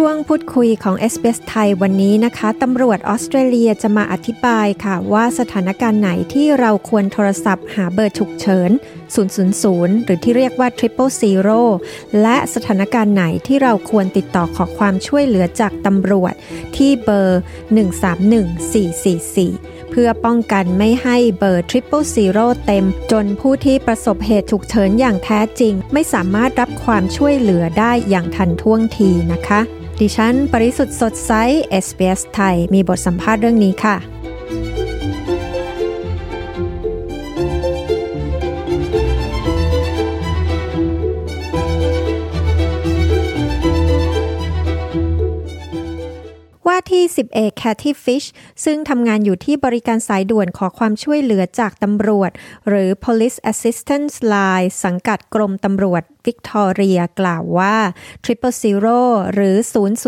ช่วงพูดคุยของ s อ s ไทยวันนี้นะคะตำรวจออสเตรเลียจะมาอธิบายค่ะ ว่าสถานการณ์ไหนที่เราควรโทรศัพท์หาเบอร์ฉุกเฉิน 000 หรือที่เรียกว่า triple zero และสถานการณ์ไหนที่เราควรติดต่อขอความช่วยเหลือจากตำรวจที่เบอร์ 131444 เพื่อป้องกันไม่ให้เบอร์ triple zero เต็ม จนผู้ที่ประสบเหตุฉุกเฉินอย่างแท้จริง ไม่สามารถรับความช่วยเหลือได้อย่างทันท่วงทีนะคะ ดิฉัน ปริสุทธ์สดใส SBS ไทย มีบทสัมภาษณ์เรื่องนี้ค่ะ ที่10เอกแคทที่ฟิชซึ่งทำงานอยู่ที่บริการสายด่วนขอความช่วยเหลือจากตำรวจ หรือ Police Assistance Line สังกัดกรมตำรวจวิกตอเรียกล่าวว่า Triple Zero หรือ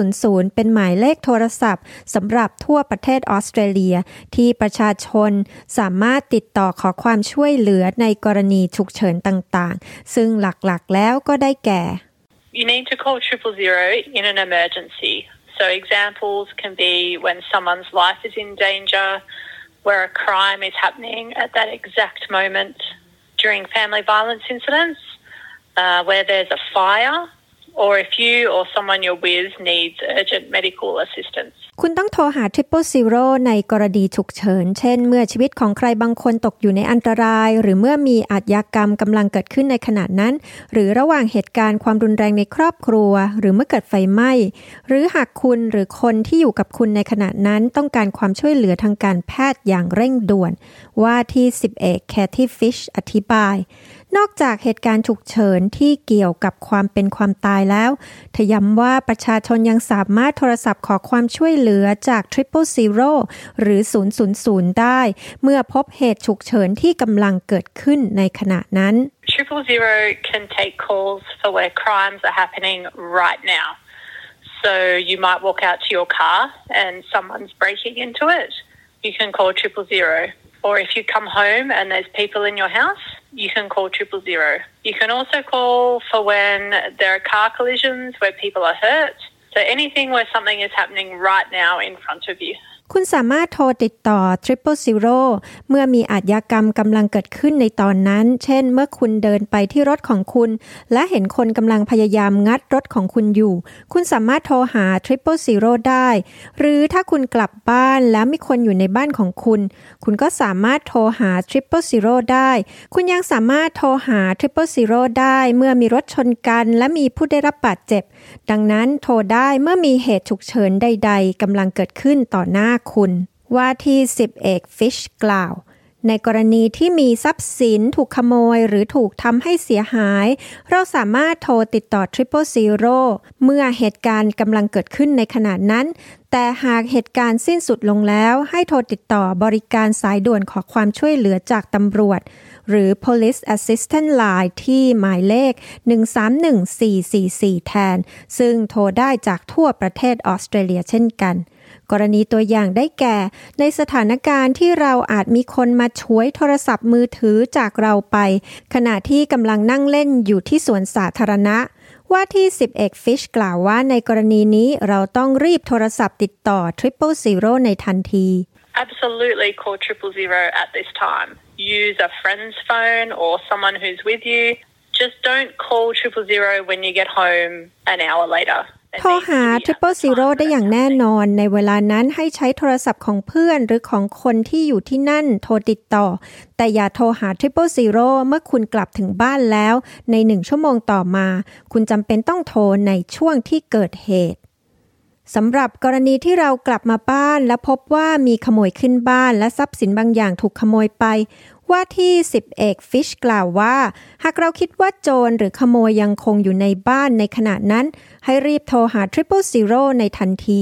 000 เป็นหมายเลขโทรศัพท์สำหรับทั่วประเทศออสเตรเลีย ที่ประชาชนสามารถติดต่อขอความช่วยเหลือในกรณีฉุกเฉินต่างๆ ซึ่งหลักๆแล้วก็ได้แก่ You need to call triple zero in an emergency So examples can be when someone's life is in danger, where a crime is happening at that exact moment during family violence incidents, uh, where there's a fire, or if you or someone you're with needs urgent medical assistance. คุณต้องโทรหา Triple Zero ในกรณีฉุกเฉิน เช่น เมื่อชีวิตของใครบางคนตกอยู่ในอันตราย หรือเมื่อมีอาชญากรรมกำลังเกิดขึ้นในขณะนั้น หรือระหว่างเหตุการณ์ความรุนแรงในครอบครัว หรือเมื่อเกิดไฟไหม้ หรือหากคุณหรือคนที่อยู่กับคุณในขณะนั้นต้องการความช่วยเหลือทางการแพทย์อย่างเร่งด่วน ว่าที่ 10 เอกแคทที่ฟิชอธิบาย นอกจากเหตุการณ์ฉุกเฉินที่เกี่ยวกับความเป็นความตายแล้วเธอย้ำว่าประชาชนยังสามารถโทรศัพท์ขอความช่วยเหลือจาก Triple Zero หรือ 000 ได้ เมื่อพบเหตุฉุกเฉินที่กำลังเกิดขึ้นในขณะนั้น Triple Zero can take calls for where crimes are happening right now. So you might walk out to your car and someone's breaking into it. You can call triple zero. Or if you come home and there's people in your house, you can call triple zero. You can also call for when there are car collisions where people are hurt. So anything where something is happening right now in front of you. คุณสามารถโทรติดต่อ Triple Zero เมื่อมีอาชญากรรมกำลังเกิดขึ้นในตอนนั้น เช่น เมื่อคุณเดินไปที่รถของคุณ และเห็นคนกำลังพยายามงัดรถของคุณอยู่ คุณสามารถโทรหา Triple Zero ได้ หรือถ้าคุณกลับบ้านแล้วมีคนอยู่ในบ้านของคุณ คุณก็สามารถโทรหา Triple Zero ได้ คุณยังสามารถโทรหา Triple Zero ได้เมื่อมีรถชนกันและมีผู้ได้รับบาดเจ็บ ดังนั้นโทรได้เมื่อมีเหตุฉุกเฉินใด ๆกำลังเกิดขึ้นต่อหน้าคุณว่าที่สิบเอกฟิชกล่าว ในกรณีที่มีทรัพย์สินถูกขโมยหรือถูกทำให้เสียหาย เราสามารถโทรติดต่อ Triple Zero เมื่อเหตุการณ์กำลังเกิดขึ้นในขณะนั้น แต่หากเหตุการณ์สิ้นสุดลงแล้วให้โทรติดต่อบริการสายด่วนขอความช่วยเหลือจากตำรวจ หรือ Police Assistance Line ที่หมายเลข 131444 แทน ซึ่งโทรได้จากทั่วประเทศออสเตรเลียเช่นกัน กรณีตัวอย่างได้แก่ ในสถานการณ์ที่เราอาจมีคนมาช่วยโทรศัพท์มือถือจากเราไป ขณะที่กำลังนั่งเล่นอยู่ที่สวนสาธารณะ ว่าที่ 10เอกฟิชกล่าวว่าในกรณีนี้เราต้องรีบโทรศัพท์ติดต่อ Triple Zero ในทันที Absolutely call triple zero at this time. Use a friend's phone or someone who's with you. Just don't call triple zero when you get home an hour later. โทรหา Triple Zero ได้อย่างแน่นอน ในเวลานั้นให้ใช้โทรศัพท์ของเพื่อนหรือของคนที่อยู่ที่นั่นโทรติดต่อ แต่อย่าโทรหา Triple Zero เมื่อคุณกลับถึงบ้านแล้ว ในหนึ่งชั่วโมงต่อมา คุณจำเป็นต้องโทรในช่วงที่เกิดเหตุ สำหรับกรณีที่เรากลับมาบ้าน และพบว่ามีขโมยขึ้นบ้านและทรัพย์สินบางอย่างถูกขโมยไป ว่าที่สิบเอกฟิชกล่าวว่า หากเราคิดว่าโจรหรือขโมยยังคงอยู่ในบ้านในขณะนั้น ให้รีบโทรหา Triple Zero ในทันที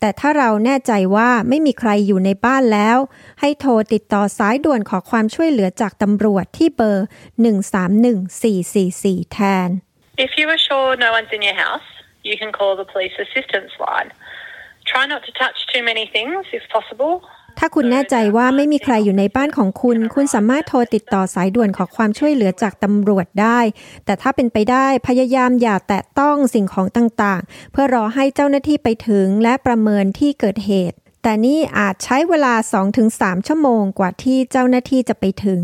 แต่ถ้าเราแน่ใจว่าไม่มีใครอยู่ในบ้านแล้ว ให้โทรติดต่อสายด่วนขอความช่วยเหลือจากตำรวจที่เบอร์ 131444 แทน If you are sure no one's in your house you can call the police assistance line Try not to touch too many things if possible. ถ้าคุณแน่ใจว่าไม่มีใครอยู่ในบ้านของคุณ คุณสามารถโทรติดต่อสายด่วนขอความช่วยเหลือจากตำรวจได้ แต่ถ้าเป็นไปได้พยายามอย่าแตะต้องสิ่งของต่างๆ เพื่อรอให้เจ้าหน้าที่ไปถึงและประเมินที่เกิดเหตุ แต่นี่อาจใช้เวลา 2-3 ชั่วโมงกว่าที่เจ้าหน้าที่จะไปถึง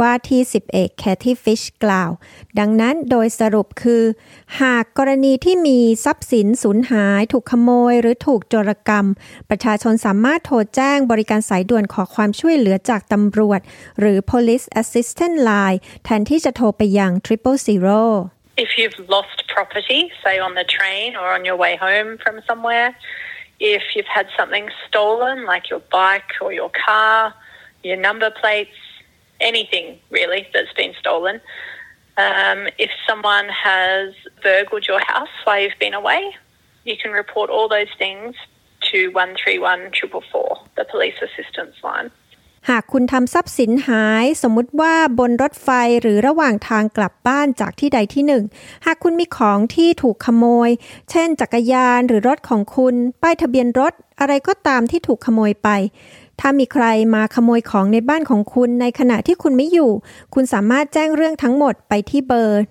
ว่าที่10เอกแคที่ฟิชกล่าว ดังนั้นโดยสรุปคือ หากกรณีที่มีทรัพย์สินสูญหาย ถูกขโมยหรือถูกโจรกรรม ประชาชนสามารถโทรแจ้งบริการสายด่วนขอความช่วยเหลือจากตำรวจ หรือ police assistant line แทนที่จะโทรไปยัง triple zero If you've lost property, say on the train or on your way home from somewhere, if you've had something stolen, like your bike or your car, your number plates, anything really that's been stolen, um, if someone has burgled your house while you've been away, you can report all those things to 131 444, the police assistance line. หากคุณทำทรัพย์สินหาย สมมุติว่าบนรถไฟหรือระหว่างทางกลับบ้านจากที่ใดที่หนึ่ง หากคุณมีของที่ถูกขโมย เช่นจักรยานหรือรถของคุณ ป้ายทะเบียนรถ อะไรก็ตามที่ถูกขโมยไป ถ้ามีใครมาขโมยของในบ้านของคุณในขณะที่คุณไม่อยู่ คุณสามารถแจ้งเรื่องทั้งหมดไปที่เบอร์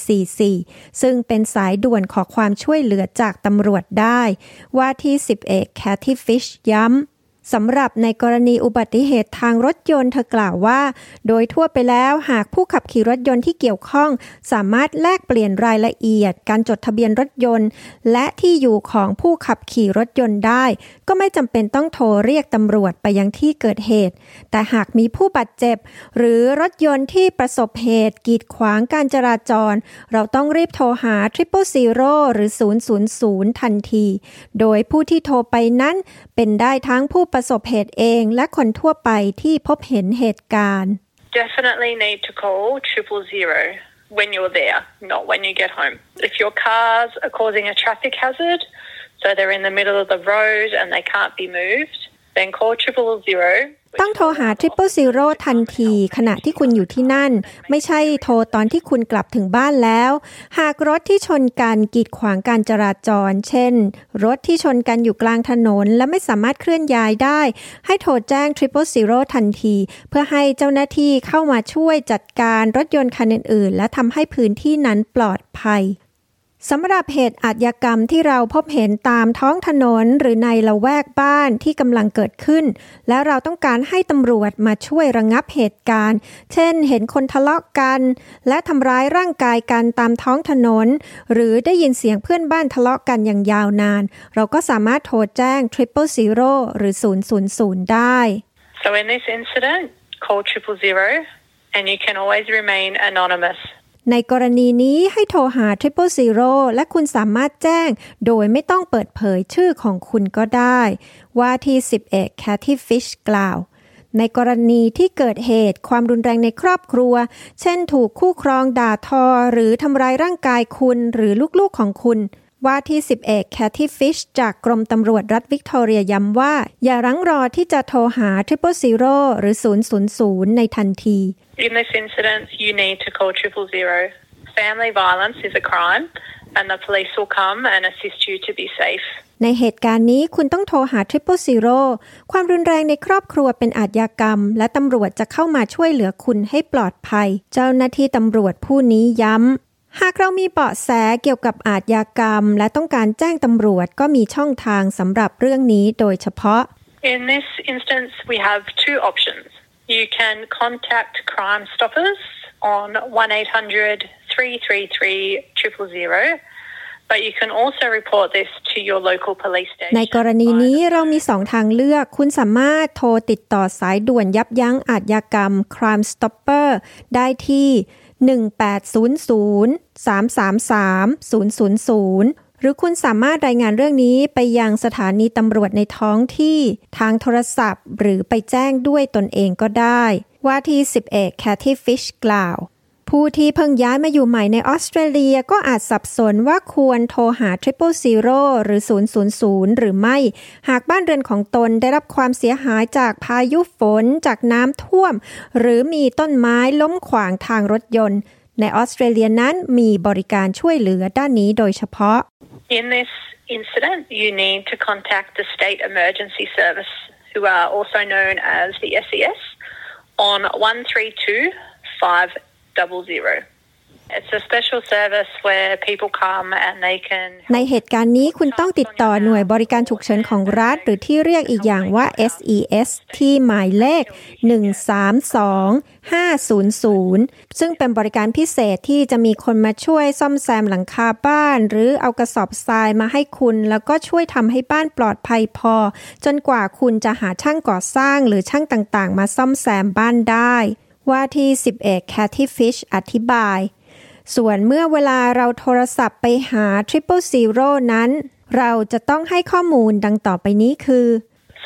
131444 ซึ่งเป็นสายด่วนขอความช่วยเหลือจากตำรวจได้ ว่าที่10เอกแคทที่ฟิชย้ำ สำหรับในกรณีอุบัติเหตุทางรถยนต์เธอกล่าวว่า โดยทั่วไปแล้วหากผู้ขับขี่รถยนต์ที่เกี่ยวข้อง สามารถแลกเปลี่ยนรายละเอียด การจดทะเบียนรถยนต์ และที่อยู่ของผู้ขับขี่รถยนต์ได้ ก็ไม่จำเป็นต้องโทรเรียกตำรวจไปยังที่เกิดเหตุ แต่หากมีผู้บาดเจ็บ หรือรถยนต์ที่ประสบเหตุกีดขวางการจราจร เราต้องรีบโทรหา Triple Zero หรือ 000 ทันที โดยผู้ที่โทรไปนั้นเป็นได้ทั้งผู้ประสบเหตุเองและคนทั่วไปที่พบเห็นเหตุการณ์ Definitely need to call triple zero when you're there, not when you get home. If your cars are causing a traffic hazard, so they're in the middle of the road and they can't be moved, then call triple zero. ต้องโทรหา Triple Zero ทันที ขณะที่คุณอยู่ที่นั่น ไม่ใช่โทรตอนที่คุณกลับถึงบ้านแล้ว หากรถที่ชนกันกีดขวางการจราจร เช่น รถที่ชนกันอยู่กลางถนน และไม่สามารถเคลื่อนย้ายได้ ให้โทรแจ้ง Triple Zero ทันที เพื่อให้เจ้าหน้าที่เข้ามาช่วยจัดการรถยนต์คันอื่น ๆ และทำให้พื้นที่นั้นปลอดภัย สำหรับเหตุอาชญากรรมที่เราพบเห็นตามท้องถนนหรือในละแวกบ้านที่กำลังเกิดขึ้น และเราต้องการให้ตำรวจมาช่วยระงงับเหตุการณ์ เช่น เห็นคนทะเลาะกัน และทำร้ายร่างกายกันตามท้องถนน หรือได้ยินเสียงเพื่อนบ้านทะเลาะกันอย่างยาวนาน เราก็สามารถโทรแจ้ง Triple Zero หรือ 000 ได้ So in this incident, call triple zero and you can always remain anonymous. ในกรณีนี้ให้โทรหา Triple Zero และคุณสามารถแจ้งโดยไม่ต้องเปิดเผยชื่อของคุณก็ได้ ว่าที่สิบเอก Cathy Fish กล่าว ในกรณีที่เกิดเหตุความรุนแรงในครอบครัว เช่นถูกคู่ครองด่าทอ หรือทำร้ายร่างกายคุณหรือลูกๆของคุณ ว่าที่10เอกแคท y ฟิชจากกรมตำรวจรัฐวิกตอเรียย้ำว่า อย่ารั้งรอที่จะโทรหา Triple Zero หรือ 000 ในทันที In this incident, you need to call triple zero. Family violence is a crime and the police will come and assist you to be safe. ในเหตุการณ์นี้คุณต้องโทรหา Triple Zero ความรุนแรงในครอบครัวเป็นอาชญากรรม และตำรวจจะเข้ามาช่วยเหลือคุณให้ปลอดภัย เจ้าหน้าที่ตำรวจผู้นี้ย้ำ หากเรามีเบาะแสเกี่ยวกับอาชญากรรม และต้องการแจ้งตำรวจก็มีช่องทางสำหรับเรื่องนี้โดยเฉพาะ In this instance, we have two options. You can contact Crime Stoppers on 1 800 333 000, but you can also report this to your local police station. ในกรณีนี้เรามีสองทางเลือก คุณสามารถโทรติดต่อสายด่วนยับยั้งอาชญากรรม Crime Stopper ได้ที่ 1800 333 000 หรือคุณสามารถรายงานเรื่องนี้ไปยังสถานีตำรวจในท้องที่ทางโทรศัพท์ หรือไปแจ้งด้วยตนเองก็ได้ ว่าที่ 10 เอกแคทตี้ฟิชกล่าว ผู้ที่เพิ่งย้ายมาอยู่ใหม่ในออสเตรเลียก็อาจสับสนว่าควรโทรหา Triple Zero หรือ 000 หรือไม่ หากบ้านเรือนของตนได้รับความเสียหายจากพายุฝนจากน้ำท่วม หรือมีต้นไม้ล้มขวางทางรถยนต์ ในออสเตรเลียนั้นมีบริการช่วยเหลือด้านนี้โดยเฉพาะ In this incident, you need to contact the State Emergency Service, who are also known as the SES, on 132 500. It's a special service where people come and they can ในเหตุการณ์นี้คุณต้องติดต่อหน่วยบริการฉุกเฉินของรัฐ หรือที่เรียกอีกอย่างว่า SES ที่หมายเลข 132500 ซึ่งเป็นบริการพิเศษที่จะมีคนมาช่วยซ่อมแซมหลังคาบ้าน หรือเอากระสอบทรายมาให้คุณ แล้วก็ช่วยทำให้บ้านปลอดภัยพอ จนกว่าคุณจะหาช่างก่อสร้างหรือช่างต่างๆ มาซ่อมแซมบ้านได้ ว่าที่ 11 Cathy Fish อธิบาย ส่วนเมื่อเวลาเราโทรศัพท์ไปหา Triple Zero นั้น เราจะต้องให้ข้อมูลดังต่อไปนี้คือ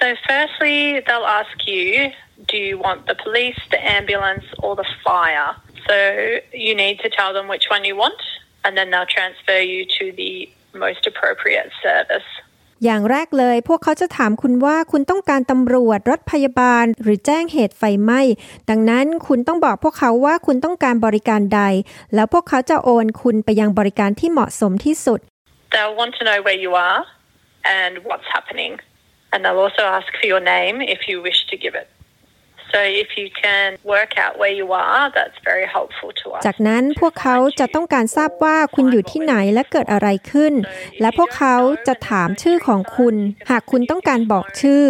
So, firstly, they'll ask you, do you want the police, the ambulance, or the fire? So, you need to tell them which one you want, and then they'll transfer you to the most appropriate service. อย่างแรกเลย พวกเขาจะถามคุณว่าคุณต้องการตำรวจรถพยาบาล หรือแจ้งเหตุไฟไหม้ ดังนั้นคุณต้องบอกพวกเขาว่าคุณต้องการบริการใด แล้วพวกเขาจะโอนคุณไปยังบริการที่เหมาะสมที่สุด They'll want to know where you are and what's happening, and they'll also ask for your name if you wish to give it. So, if you can work out where you are, that's very helpful to us. จากนั้นพวกเขาจะต้องการทราบว่าคุณอยู่ที่ไหนและเกิดอะไรขึ้น และพวกเขาจะถามชื่อของคุณ หากคุณต้องการบอกชื่อ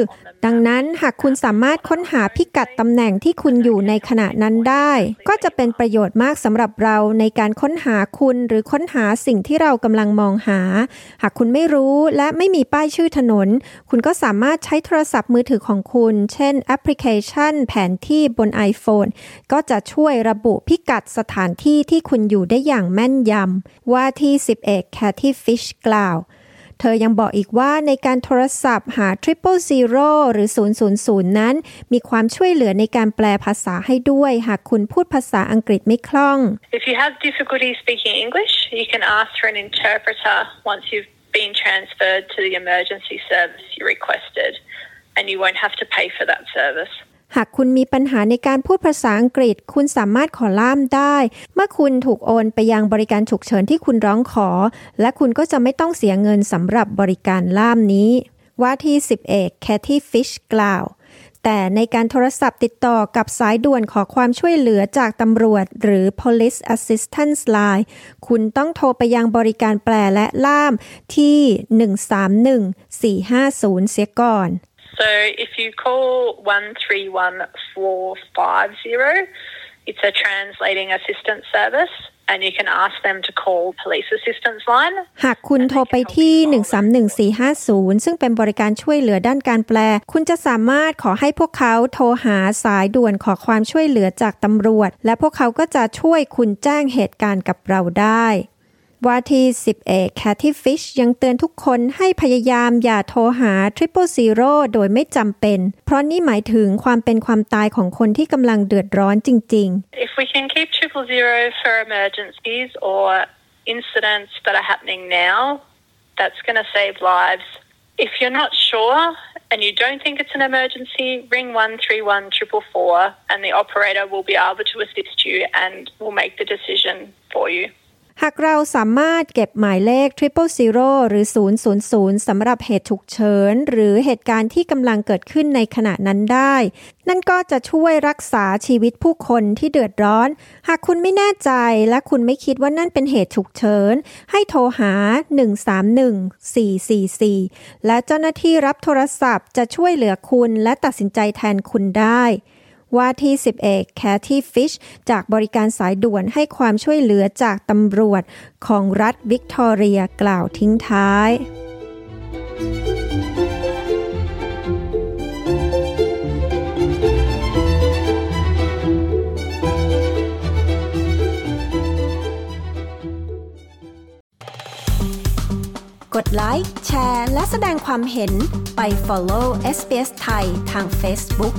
ดังนั้นหากคุณสามารถค้นหาพิกัดตำแหน่งที่คุณอยู่ในขณะนั้นได้ ก็จะเป็นประโยชน์มากสำหรับเราในการค้นหาคุณหรือค้นหาสิ่งที่เรากำลังมองหา หากคุณไม่รู้และไม่มีป้ายชื่อถนน คุณก็สามารถใช้โทรศัพท์มือถือของคุณ เช่นแอปพลิเคชัน แผนที่บน iPhone ก็จะช่วยระบุพิกัดสถานที่ที่คุณอยู่ได้อย่างแม่นยำว่าที่ 11 Cathy Fish กล่าว เธอยังบอกอีกว่าในการโทรศัพท์หา Triple Zero หรือ 000 นั้น มีความช่วยเหลือในการแปลภาษาให้ด้วย หากคุณพูดภาษาอังกฤษไม่คล่อง If you have difficulty speaking English, you can ask for an interpreter once you've been transferred to the emergency service you requested, and you won't have to pay for that service. หากคุณมีปัญหาในการพูดภาษาอังกฤษ คุณสามารถขอล่ามได้ เมื่อคุณถูกโอนไปยังบริการฉุกเฉินที่คุณร้องขอ และคุณก็จะไม่ต้องเสียเงินสำหรับบริการล่ามนี้ ว่าที่10เอกแคที่ฟิชกล่าวแต่ในการโทรศัพท์ติดต่อกับสายด่วนขอความช่วยเหลือจากตำรวจ หรือ police assistance line คุณต้องโทรไปยังบริการแปลและล่ามที่ 131450 เสียก่อน So if you call 131450, it's a translating assistance service, and you can ask them to call police assistance line. หากคุณโทรไปที่ 131450 ซึ่งเป็นบริการช่วยเหลือด้านการแปล คุณจะสามารถขอให้พวกเขาโทรหาสายด่วนขอความช่วยเหลือจากตำรวจ และพวกเขาก็จะช่วยคุณแจ้งเหตุการณ์กับเราได้ ว่าที่10เอกแคท y ฟิชยังเตือนทุกคนให้พยายามอย่าโทรหา Triple Zero โดยไม่จำเป็น เพราะนี่หมายถึงความเป็นความตายของคนที่กำลังเดือดร้อนจริง ๆ If we can keep triple zero for emergencies or incidents that are happening now, that's going to save lives. If you're not sure and you don't think it's an emergency, ring 131 444 and the operator will be able to assist you and will make the decision for you. หากเราสามารถเก็บหมายเลข Triple Zero หรือ 000 สำหรับเหตุฉุกเฉิน หรือเหตุการณ์ที่กำลังเกิดขึ้นในขณะนั้นได้ นั่นก็จะช่วยรักษาชีวิตผู้คนที่เดือดร้อน หากคุณไม่แน่ใจและคุณไม่คิดว่านั่นเป็นเหตุฉุกเฉิน ให้โทรหา 131-444 และเจ้าหน้าที่รับโทรศัพท์จะช่วยเหลือคุณและตัดสินใจแทนคุณได้ ว่าที่10เอกแคที่ฟิชจากบริการสายด่วนให้ความช่วยเหลือจากตำรวจของรัฐวิกตอเรียกล่าวทิ้งท้าย กดไลค์แชร์ และแสดงความเห็นไป follow SBS ไทยทาง Facebook